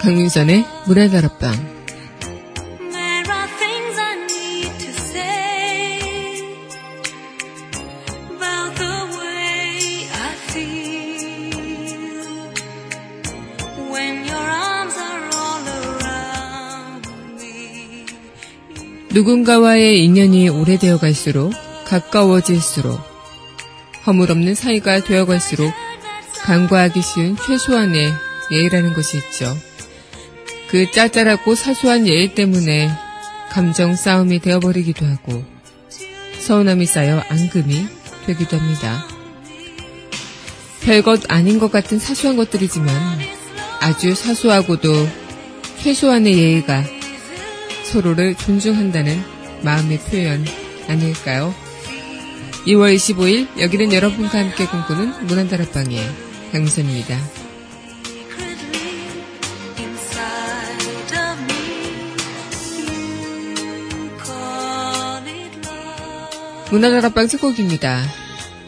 강민선의 문화다락방 누군가와의 인연이 오래되어 갈수록 가까워질수록 허물없는 사이가 되어갈수록 간과하기 쉬운 최소한의 예의라는 것이 있죠. 그 짜잘하고 사소한 예의 때문에 감정 싸움이 되어버리기도 하고 서운함이 쌓여 앙금이 되기도 합니다. 별것 아닌 것 같은 사소한 것들이지만 아주 사소하고도 최소한의 예의가 서로를 존중한다는 마음의 표현 아닐까요? 2월 25일 여기는 여러분과 함께 꿈꾸는 문화다락방의 강선입니다. 문화다락방 수곡입니다.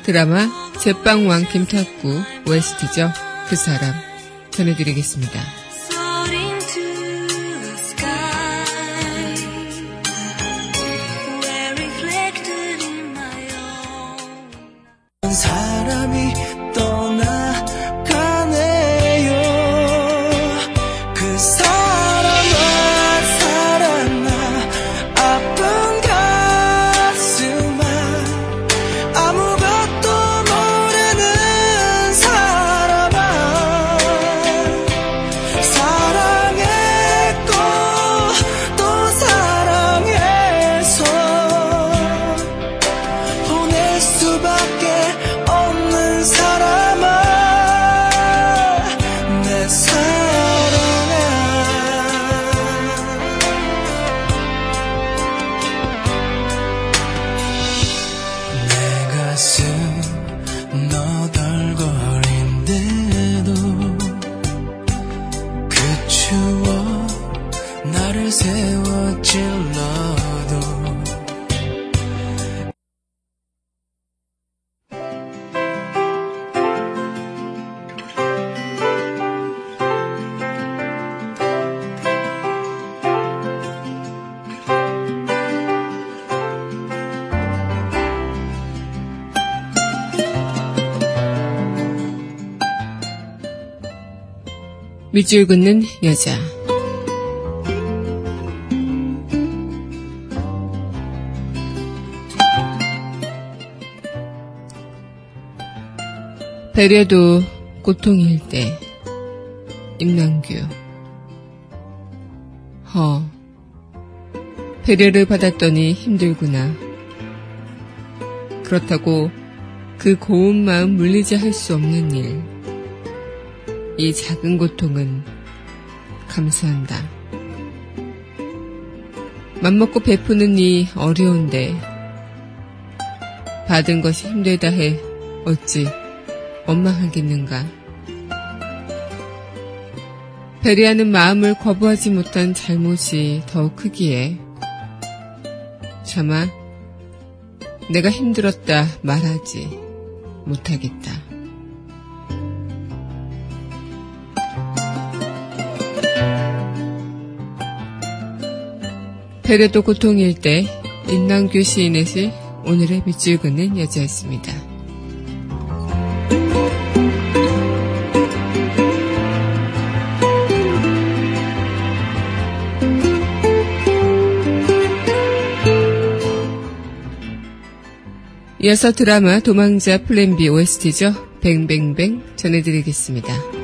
드라마 제빵왕 김탁구 OST죠. 그 사람 전해드리겠습니다. 밑줄 긋는 여자. 배려도 고통일 때. 임남규. 허. 배려를 받았더니 힘들구나. 그렇다고 그 고운 마음 물리지 할 수 없는 일. 이 작은 고통은 감수한다. 맘먹고 베푸는 이 어려운데 받은 것이 힘들다 해 어찌 원망하겠는가. 배려하는 마음을 거부하지 못한 잘못이 더 크기에 차마 내가 힘들었다 말하지 못하겠다. 배려도 고통일 때 인남규 시인의 시 오늘의 밑줄 긋는 여자였습니다. 이어서 드라마 도망자 플랜 B OST죠. 뱅뱅뱅 전해드리겠습니다.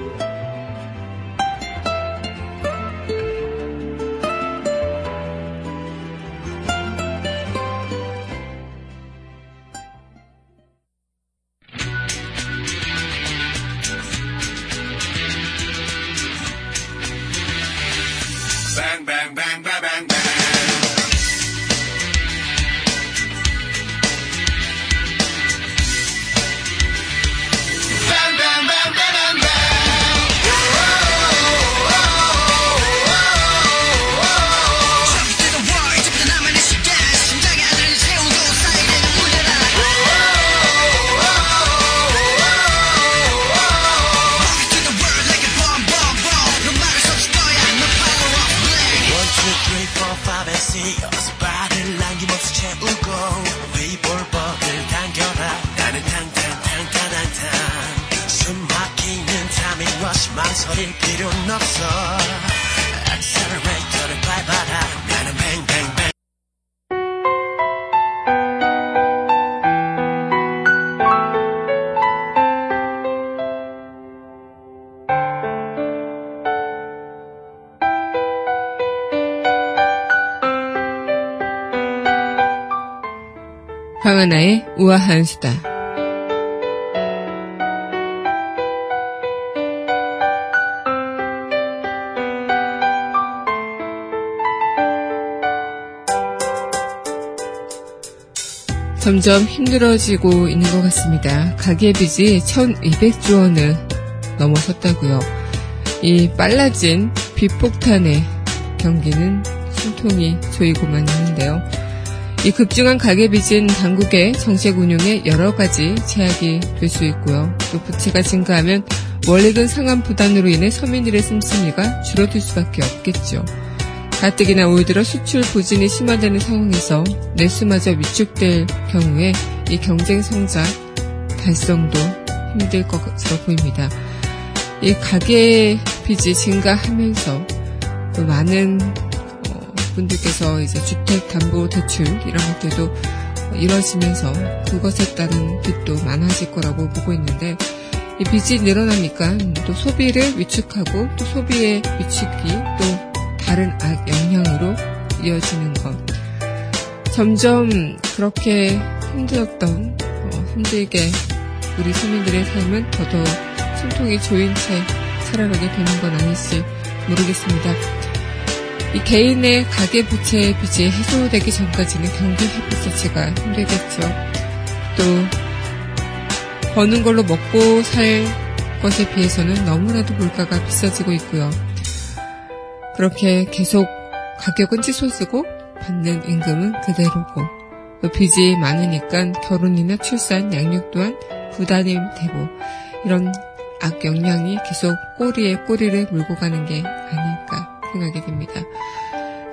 See 어서 발을 남김없이 채우고 위볼법을 당겨라. 나는 탕탕탕탕탕탕. 숨 막히는 타밍 러시 망설일 필요는 없어 우아한 수다. 점점 힘들어지고 있는 것 같습니다. 가계 빚이 1200조 원을 넘어섰다고요. 이 빨라진 빚폭탄의 경기는 숨통이 조이고만 있는데요. 이 급증한 가계빚은 당국의 정책 운용에 여러 가지 제약이 될 수 있고요. 또 부채가 증가하면 원리금 상환 부담으로 인해 서민들의 씀씀이가 줄어들 수밖에 없겠죠. 가뜩이나 올 들어 수출 부진이 심화되는 상황에서 내수마저 위축될 경우에 이 경쟁 성장 달성도 힘들 것으로 보입니다. 이 가계 빚이 증가하면서 또 많은 어, 분들께서 이제 주택담보대출 이런 것들도 이루어지면서 그것에 따른 빚도 많아질 거라고 보고 있는데 이 빚이 늘어나니까 또 소비를 위축하고 또 소비의 위축이 또 다른 악 영향으로 이어지는 것. 점점 그렇게 힘들었던 어, 힘들게 우리 서민들의 삶은 더더욱 숨통이 조인 채 살아가게 되는 건 아닐지 모르겠습니다. 이 개인의 가계 부채 빚이 해소되기 전까지는 경기 회복 자체가 힘들겠죠. 또 버는 걸로 먹고 살 것에 비해서는 너무나도 물가가 비싸지고 있고요. 그렇게 계속 가격은 치솟으고 받는 임금은 그대로고 또 빚이 많으니까 결혼이나 출산, 양육 또한 부담이 되고 이런 악영향이 계속 꼬리에 꼬리를 물고 가는 게 아닐까 생각이 됩니다.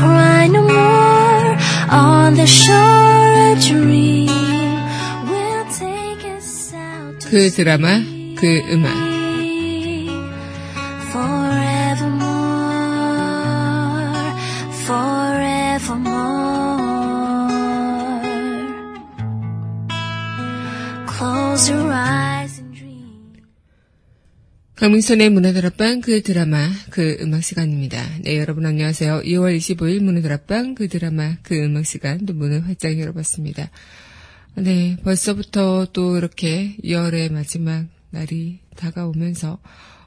cry no more on the shore a dream will take us out to 그 드라마, 그 음악. 강민선의 문화다락방 그 드라마 그 음악 시간입니다. 네 여러분 안녕하세요. 2월 25일 문화다락방 그 드라마 그 음악 시간 또 문을 활짝 열어봤습니다. 네 벌써부터 또 이렇게 2월의 마지막 날이 다가오면서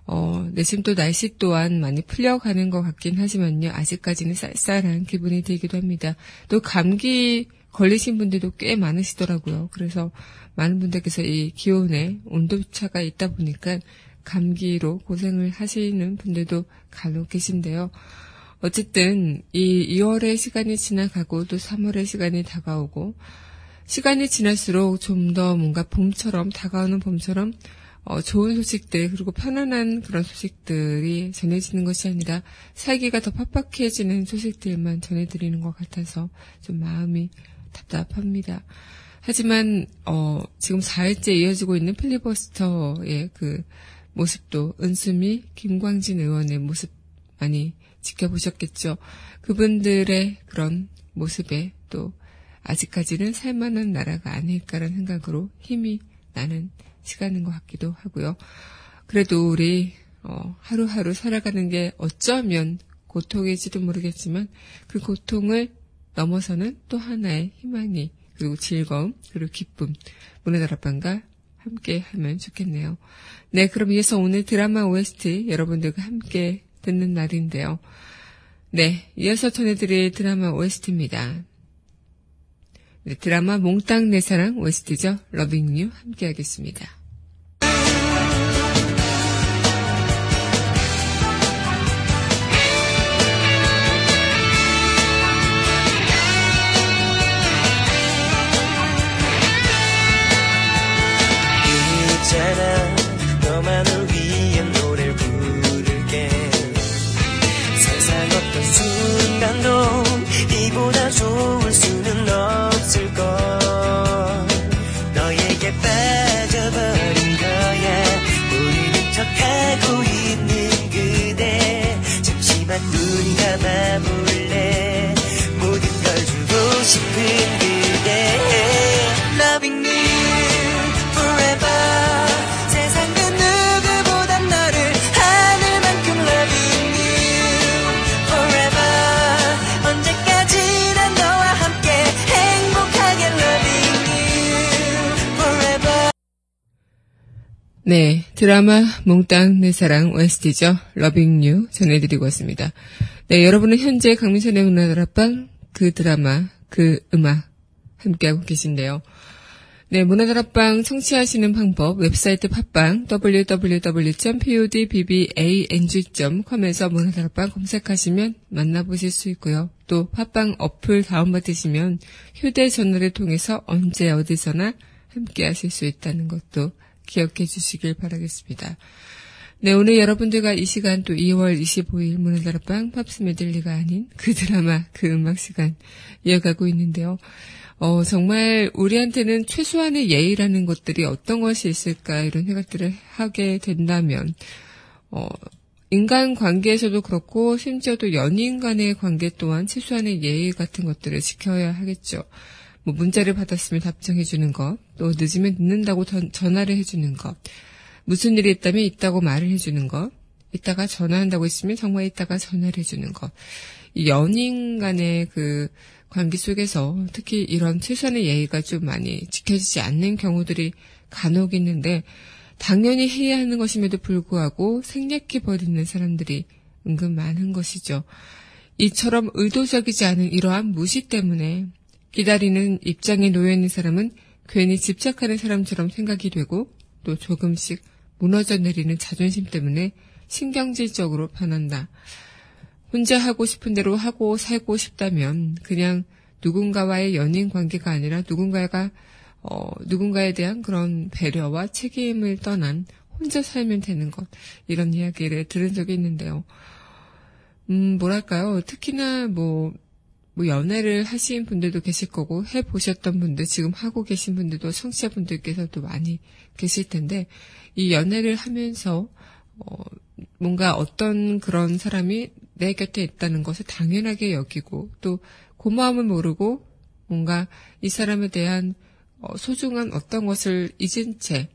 어, 내심 또 날씨 또한 많이 풀려가는 것 같긴 하지만요. 아직까지는 쌀쌀한 기분이 들기도 합니다. 또 감기 걸리신 분들도 꽤 많으시더라고요. 그래서 많은 분들께서 이 기온에 온도차가 있다 보니까 감기로 고생을 하시는 분들도 간혹 계신데요. 어쨌든 이 2월의 시간이 지나가고 또 3월의 시간이 다가오고 시간이 지날수록 좀 더 뭔가 봄처럼 다가오는 봄처럼 어, 좋은 소식들 그리고 편안한 그런 소식들이 전해지는 것이 아니라 살기가 더 팍팍해지는 소식들만 전해드리는 것 같아서 좀 마음이 답답합니다. 하지만 어, 지금 4일째 이어지고 있는 필리버스터의 그 모습도 은수미 김광진 의원의 모습 많이 지켜보셨겠죠. 그분들의 그런 모습에 또 아직까지는 살만한 나라가 아닐까라는 생각으로 힘이 나는 시간인 것 같기도 하고요. 그래도 우리 어, 하루하루 살아가는 게 어쩌면 고통일지도 모르겠지만 그 고통을 넘어서는 또 하나의 희망이 그리고 즐거움 그리고 기쁨 문화다락방과 함께 하면 좋겠네요. 네, 그럼 이어서 오늘 드라마 OST 여러분들과 함께 듣는 날인데요. 네, 이어서 전해드릴 드라마 OST입니다. 네, 드라마 몽땅 내 사랑 OST죠. 러빙 유 함께 하겠습니다. 있잖아 너만을 위해 노래를 부를게. 세상 어떤 순간도 드라마 몽땅 내 사랑 OST죠. Loving You 전해드리고 있습니다. 네, 여러분은 현재 강민선의 문화다락방 그 드라마, 그 음악 함께하고 계신데요. 네, 문화다락방 청취하시는 방법 웹사이트 팟빵 www.podbbang.com에서 문화다락방 검색하시면 만나보실 수 있고요. 또 팟빵 어플 다운받으시면 휴대전화를 통해서 언제 어디서나 함께하실 수 있다는 것도 기억해 주시길 바라겠습니다. 네, 오늘 여러분들과 이 시간 또 2월 25일 문화다락방 팝스 메들리가 아닌 그 드라마, 그 음악 시간 이어가고 있는데요. 어, 정말 우리한테는 최소한의 예의라는 것들이 어떤 것이 있을까 이런 생각들을 하게 된다면, 어, 인간 관계에서도 그렇고 심지어 또 연인 간의 관계 또한 최소한의 예의 같은 것들을 지켜야 하겠죠. 뭐 문자를 받았으면 답장해 주는 것, 또 늦으면 늦는다고 전- 전화를 해 주는 것, 무슨 일이 있다면 있다고 말을 해 주는 것, 이따가 전화한다고 했으면 정말 이따가 전화를 해 주는 것. 이 연인 간의 그 관계 속에서 특히 이런 최소한의 예의가 좀 많이 지켜지지 않는 경우들이 간혹 있는데 당연히 해야 하는 것임에도 불구하고 생략해 버리는 사람들이 은근 많은 것이죠. 이처럼 의도적이지 않은 이러한 무시 때문에 기다리는 입장에 놓여 있는 사람은 괜히 집착하는 사람처럼 생각이 되고 또 조금씩 무너져 내리는 자존심 때문에 신경질적으로 변한다. 혼자 하고 싶은 대로 하고 살고 싶다면 그냥 누군가와의 연인 관계가 아니라 누군가가 어, 누군가에 대한 그런 배려와 책임을 떠난 혼자 살면 되는 것 이런 이야기를 들은 적이 있는데요. 음 뭐랄까요 특히나 뭐, 뭐 연애를 하신 분들도 계실 거고 해 보셨던 분들 지금 하고 계신 분들도 청취자분들께서도 많이 계실 텐데 이 연애를 하면서 어, 뭔가 어떤 그런 사람이 내 곁에 있다는 것을 당연하게 여기고 또 고마움을 모르고 뭔가 이 사람에 대한 어, 소중한 어떤 것을 잊은 채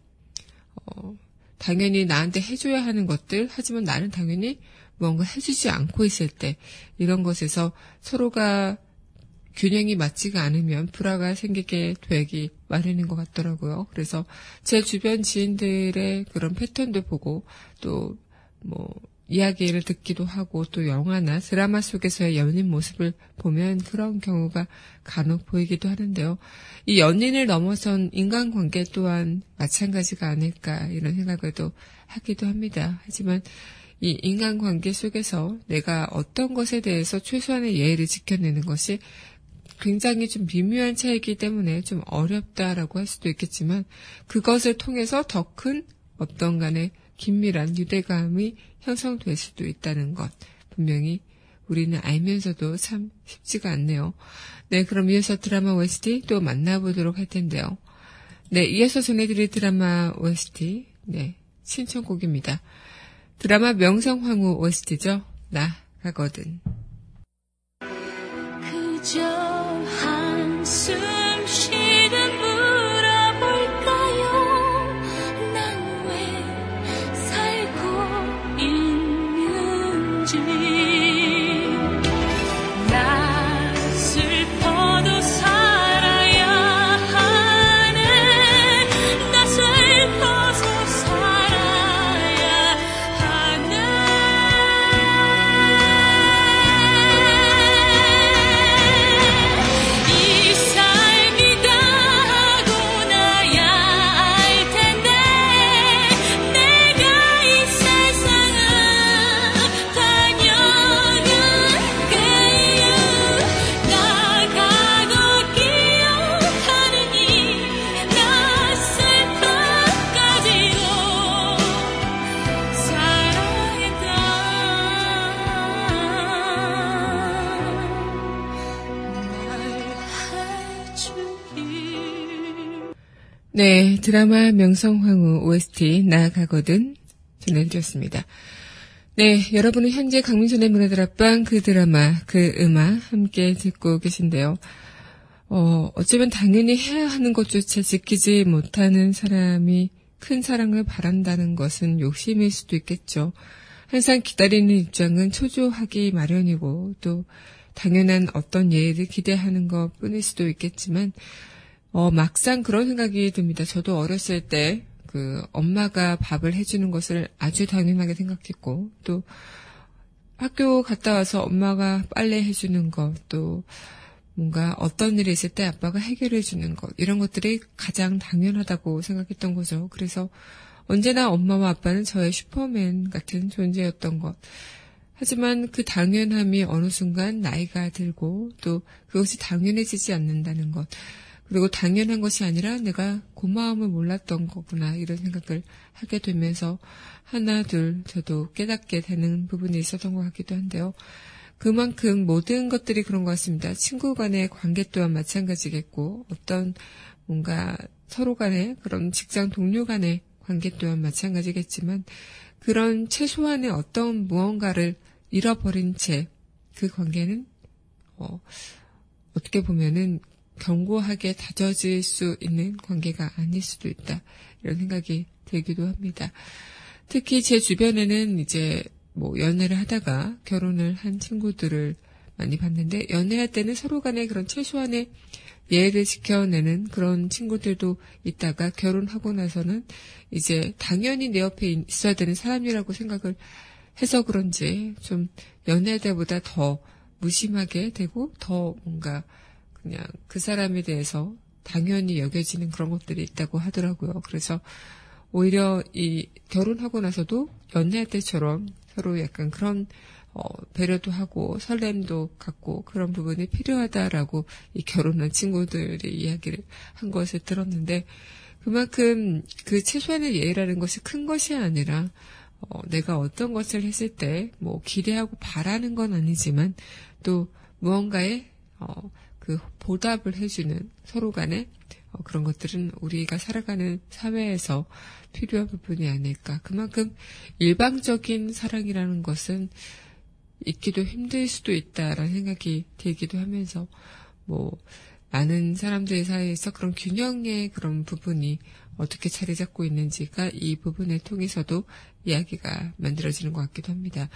어, 당연히 나한테 해줘야 하는 것들 하지만 나는 당연히 뭔가 해주지 않고 있을 때 이런 것에서 서로가 균형이 맞지가 않으면 불화가 생기게 되기 마련인 것 같더라고요. 그래서 제 주변 지인들의 그런 패턴도 보고 또 뭐 이야기를 듣기도 하고 또 영화나 드라마 속에서의 연인 모습을 보면 그런 경우가 간혹 보이기도 하는데요. 이 연인을 넘어선 인간관계 또한 마찬가지가 아닐까 이런 생각을도 하기도 합니다. 하지만 이 인간관계 속에서 내가 어떤 것에 대해서 최소한의 예의를 지켜내는 것이 굉장히 좀 미묘한 차이기 때문에 좀 어렵다라고 할 수도 있겠지만 그것을 통해서 더 큰 어떤 간의 긴밀한 유대감이 형성될 수도 있다는 것 분명히 우리는 알면서도 참 쉽지가 않네요. 네, 그럼 이어서 드라마 OST 또 만나보도록 할 텐데요. 네, 이어서 전해드릴 드라마 OST 네 신청곡입니다. 드라마 명성황후 OST죠. 나 가거든. 그저 한숨 드라마 명성황후 OST 나가거든 전해드렸습니다. 네, 여러분은 현재 강민선의 문화들 앞방 그 드라마, 그 음악 함께 듣고 계신데요. 어, 어쩌면 당연히 해야 하는 것조차 지키지 못하는 사람이 큰 사랑을 바란다는 것은 욕심일 수도 있겠죠. 항상 기다리는 입장은 초조하기 마련이고 또 당연한 어떤 예의를 기대하는 것 뿐일 수도 있겠지만 어, 막상 그런 생각이 듭니다. 저도 어렸을 때, 그, 엄마가 밥을 해주는 것을 아주 당연하게 생각했고, 또, 학교 갔다 와서 엄마가 빨래 해주는 것, 또, 뭔가 어떤 일이 있을 때 아빠가 해결해 주는 것, 이런 것들이 가장 당연하다고 생각했던 거죠. 그래서 언제나 엄마와 아빠는 저의 슈퍼맨 같은 존재였던 것. 하지만 그 당연함이 어느 순간 나이가 들고 또 그것이 당연해지지 않는다는 것. 그리고 당연한 것이 아니라 내가 고마움을 몰랐던 거구나 이런 생각을 하게 되면서 하나 둘 저도 깨닫게 되는 부분이 있었던 것 같기도 한데요. 그만큼 모든 것들이 그런 것 같습니다. 친구 간의 관계 또한 마찬가지겠고 어떤 뭔가 서로 간의 그런 직장 동료 간의 관계 또한 마찬가지겠지만 그런 최소한의 어떤 무언가를 잃어버린 채 그 관계는 어, 어떻게 보면은 견고하게 다져질 수 있는 관계가 아닐 수도 있다. 이런 생각이 들기도 합니다. 특히 제 주변에는 이제 뭐 연애를 하다가 결혼을 한 친구들을 많이 봤는데 연애할 때는 서로 간에 그런 최소한의 예의를 지켜내는 그런 친구들도 있다가 결혼하고 나서는 이제 당연히 내 옆에 있어야 되는 사람이라고 생각을 해서 그런지 좀 연애 때보다 더 무심하게 되고 더 뭔가 그냥 그 사람에 대해서 당연히 여겨지는 그런 것들이 있다고 하더라고요. 그래서 오히려 이 결혼하고 나서도 연애할 때처럼 서로 약간 그런 어, 배려도 하고 설렘도 갖고 그런 부분이 필요하다라고 이 결혼한 친구들의 이야기를 한 것을 들었는데 그만큼 그 최소한의 예의라는 것이 큰 것이 아니라 어, 내가 어떤 것을 했을 때 뭐 기대하고 바라는 건 아니지만 또 무언가에 어, 그 보답을 해주는 서로 간에 어, 그런 것들은 우리가 살아가는 사회에서 필요한 부분이 아닐까. 그만큼 일방적인 사랑이라는 것은 있기도 힘들 수도 있다라는 생각이 들기도 하면서 뭐 많은 사람들 사이에서 그런 균형의 그런 부분이 어떻게 자리 잡고 있는지가 이 부분을 통해서도 이야기가 만들어지는 것 같기도 합니다.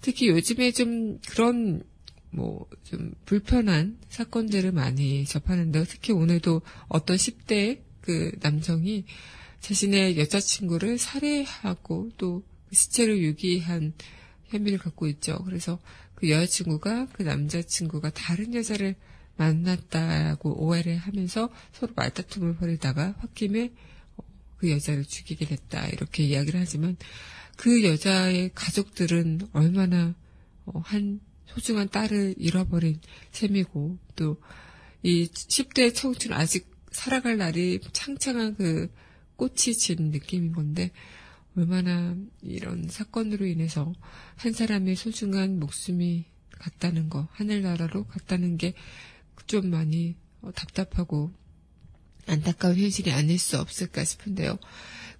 특히 요즘에 좀 그런 뭐, 좀 불편한 사건들을 많이 접하는데, 특히 오늘도 어떤 10대 그 남성이 자신의 여자친구를 살해하고 또그 시체를 유기한 혐의를 갖고 있죠. 그래서 그 여자친구가 그 남자친구가 다른 여자를 만났다고 오해를 하면서 서로 말다툼을 벌이다가 홧김에 어, 그 여자를 죽이게 됐다. 이렇게 이야기를 하지만 그 여자의 가족들은 얼마나 어, 한 소중한 딸을 잃어버린 셈이고 또 이 10대 청춘 아직 살아갈 날이 창창한 그 꽃이 진 느낌인 건데 얼마나 이런 사건으로 인해서 한 사람의 소중한 목숨이 갔다는 거, 하늘나라로 갔다는 게 좀 많이 어, 답답하고 안타까운 현실이 아닐 수 없을까 싶은데요.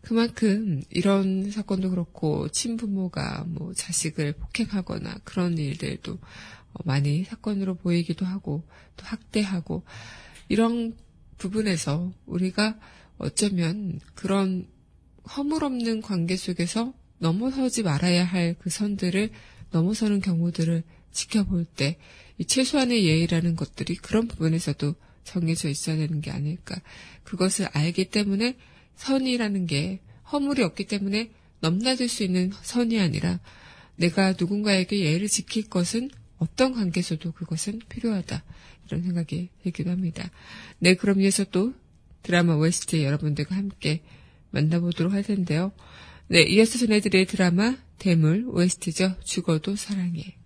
그만큼 이런 사건도 그렇고 친부모가 뭐 자식을 폭행하거나 그런 일들도 많이 사건으로 보이기도 하고 또 학대하고 이런 부분에서 우리가 어쩌면 그런 허물없는 관계 속에서 넘어서지 말아야 할 그 선들을 넘어서는 경우들을 지켜볼 때 이 최소한의 예의라는 것들이 그런 부분에서도 정해져 있어야 되는 게 아닐까. 그것을 알기 때문에 선이라는 게 허물이 없기 때문에 넘나들 수 있는 선이 아니라 내가 누군가에게 예의를 지킬 것은 어떤 관계에서도 그것은 필요하다. 이런 생각이 들기도 합니다. 네, 그럼 이어서 또 드라마 OST 여러분들과 함께 만나보도록 할 텐데요. 네, 이어서 전해드릴 드라마 대물 OST죠. 죽어도. 사랑해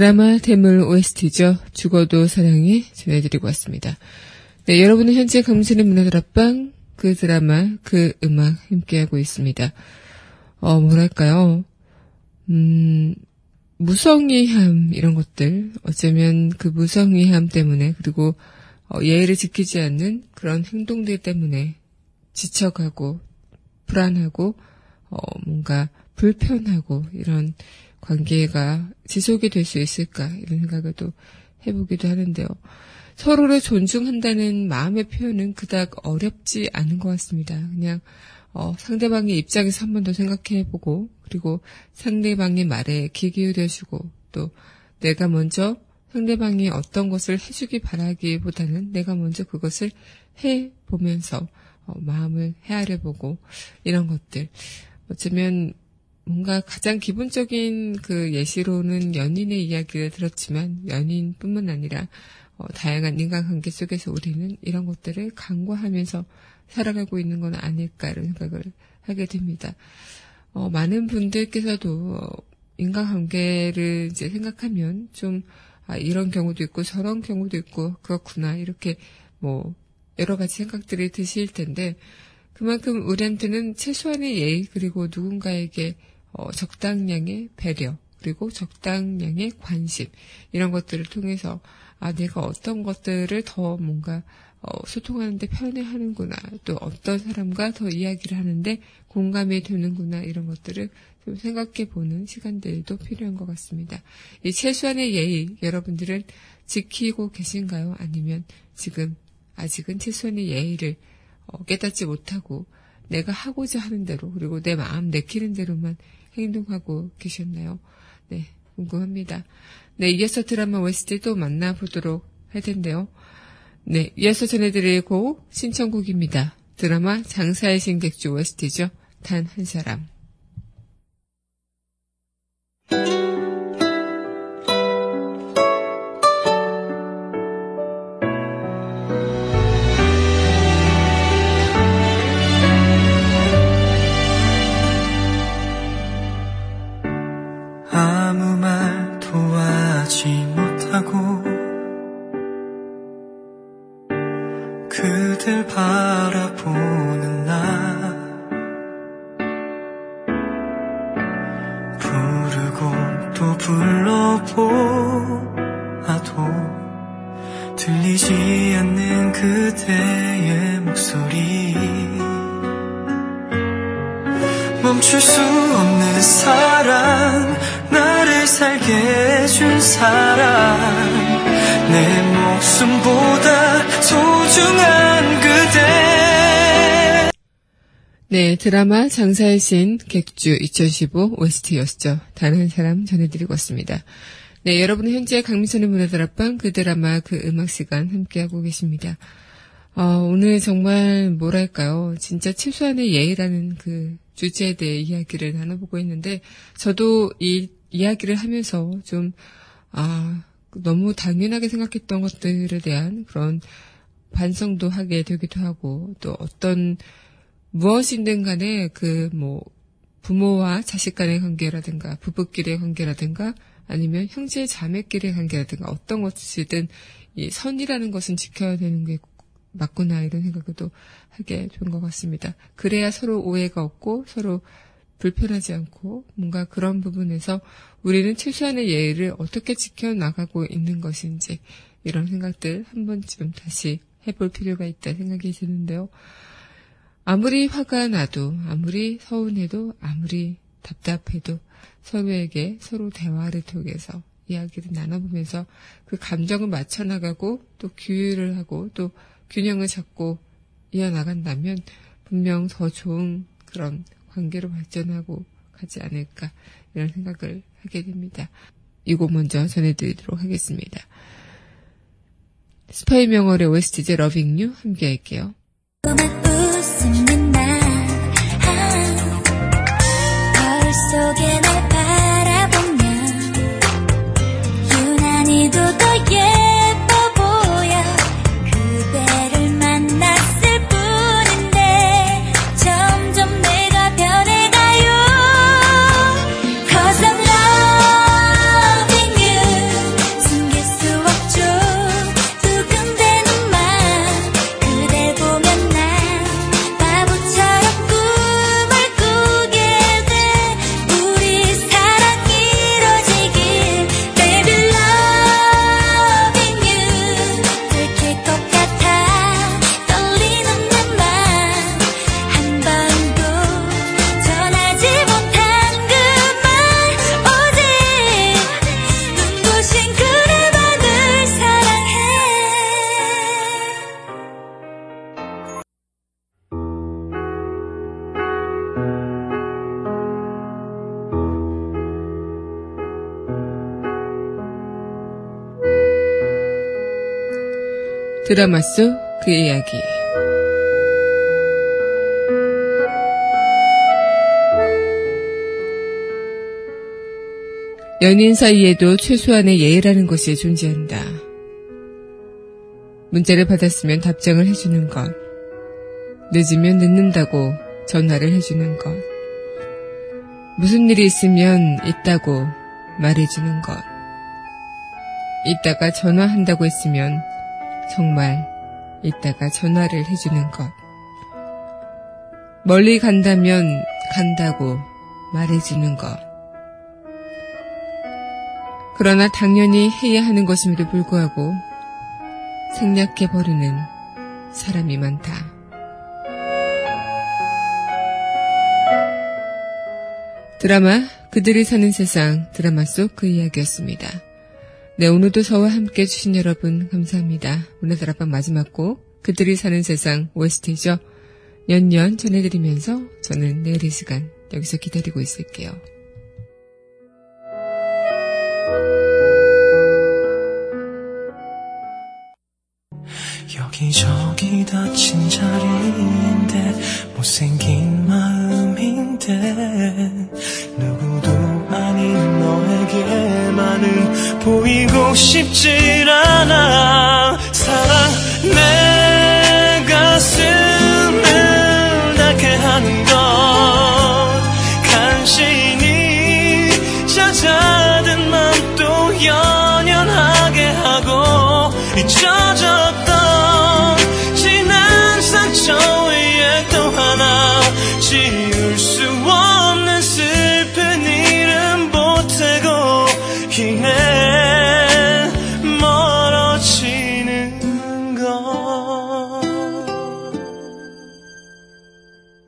드라마 대물 OST죠. 죽어도 사랑해 전해드리고 왔습니다. 네, 여러분은 현재 강민선의 문화들 앞방 그 드라마 그 음악 함께하고 있습니다. 어, 뭐랄까요. 음, 무성의함 이런 것들 어쩌면 그 무성의함 때문에 그리고 어, 예의를 지키지 않는 그런 행동들 때문에 지쳐가고 불안하고 어, 뭔가 불편하고 이런 관계가 지속이 될 수 있을까 이런 생각을 또 해보기도 하는데요. 서로를 존중한다는 마음의 표현은 그닥 어렵지 않은 것 같습니다. 그냥 어, 상대방의 입장에서 한 번 더 생각해보고 그리고 상대방의 말에 귀 기울여주고 또 내가 먼저 상대방이 어떤 것을 해주기 바라기보다는 내가 먼저 그것을 해보면서 어, 마음을 헤아려보고 이런 것들 어쩌면 뭔가 가장 기본적인 그 예시로는 연인의 이야기를 들었지만 연인뿐만 아니라 어, 다양한 인간관계 속에서 우리는 이런 것들을 간과하면서 살아가고 있는 건 아닐까 이런 생각을 하게 됩니다. 어, 많은 분들께서도 어, 인간관계를 이제 생각하면 좀 아, 이런 경우도 있고 저런 경우도 있고 그렇구나 이렇게 뭐 여러 가지 생각들이 드실 텐데 그만큼 우리한테는 최소한의 예의 그리고 누군가에게 어, 적당량의 배려 그리고 적당량의 관심 이런 것들을 통해서 아 내가 어떤 것들을 더 뭔가 어, 소통하는데 편해하는구나 또 어떤 사람과 더 이야기를 하는데 공감이 되는구나 이런 것들을 좀 생각해 보는 시간들도 필요한 것 같습니다. 이 최소한의 예의 여러분들은 지키고 계신가요? 아니면 지금 아직은 최소한의 예의를 어, 깨닫지 못하고 내가 하고자 하는 대로 그리고 내 마음 내키는 대로만 행동하고 계셨나요? 네, 궁금합니다. 네, 이어서 드라마 OST 또 만나보도록 할 텐데요. 네, 이어서 전해드릴 곡 신청곡입니다. 드라마 장사의 신객주 OST죠. 단 한 사람. 드라마 장사의 신 객주 2015 OST였죠. 단한 사람 전해드리고 왔습니다. 네, 여러분은 현재 강민선의 문화들 앞방 그 드라마 그 음악 시간 함께하고 계십니다. 어, 오늘 정말 뭐랄까요. 진짜 최소한의 예의라는 그 주제에 대해 이야기를 나눠보고 있는데 저도 이 이야기를 하면서 좀, 아, 너무 당연하게 생각했던 것들에 대한 그런 반성도 하게 되기도 하고 또 어떤 무엇이든 간에 그 뭐 부모와 자식 간의 관계라든가 부부끼리의 관계라든가 아니면 형제 자매끼리의 관계라든가 어떤 것이든 이 선이라는 것은 지켜야 되는 게 맞구나 이런 생각을 또 하게 된 것 같습니다. 그래야 서로 오해가 없고 서로 불편하지 않고 뭔가 그런 부분에서 우리는 최소한의 예의를 어떻게 지켜나가고 있는 것인지 이런 생각들 한 번쯤 다시 해볼 필요가 있다 생각이 드는데요. 아무리 화가 나도, 아무리 서운해도, 아무리 답답해도 서로에게 서로 대화를 통해서 이야기를 나눠보면서 그 감정을 맞춰나가고 또 규율을 하고 또 균형을 잡고 이어나간다면 분명 더 좋은 그런 관계로 발전하고 가지 않을까 이런 생각을 하게 됩니다. 이곡 먼저 전해드리도록 하겠습니다. 스파이 명월의 OST제 러빙 유 함께 할게요. 드라마 속 그 이야기. 연인 사이에도 최소한의 예의라는 것이 존재한다. 문자를 받았으면 답장을 해주는 것. 늦으면 늦는다고 전화를 해주는 것. 무슨 일이 있으면 있다고 말해주는 것. 이따가 전화한다고 했으면 정말 이따가 전화를 해주는 것. 멀리 간다면 간다고 말해주는 것. 그러나 당연히 해야 하는 것임에도 불구하고 생략해버리는 사람이 많다. 드라마 그들이 사는 세상 드라마 속 그 이야기였습니다. 네, 오늘도 저와 함께 해주신 여러분 감사합니다. 오늘 드라마 마지막 곡 그들이 사는 세상 OST죠. 연년 전해드리면서 저는 내일 이 시간 여기서 기다리고 있을게요.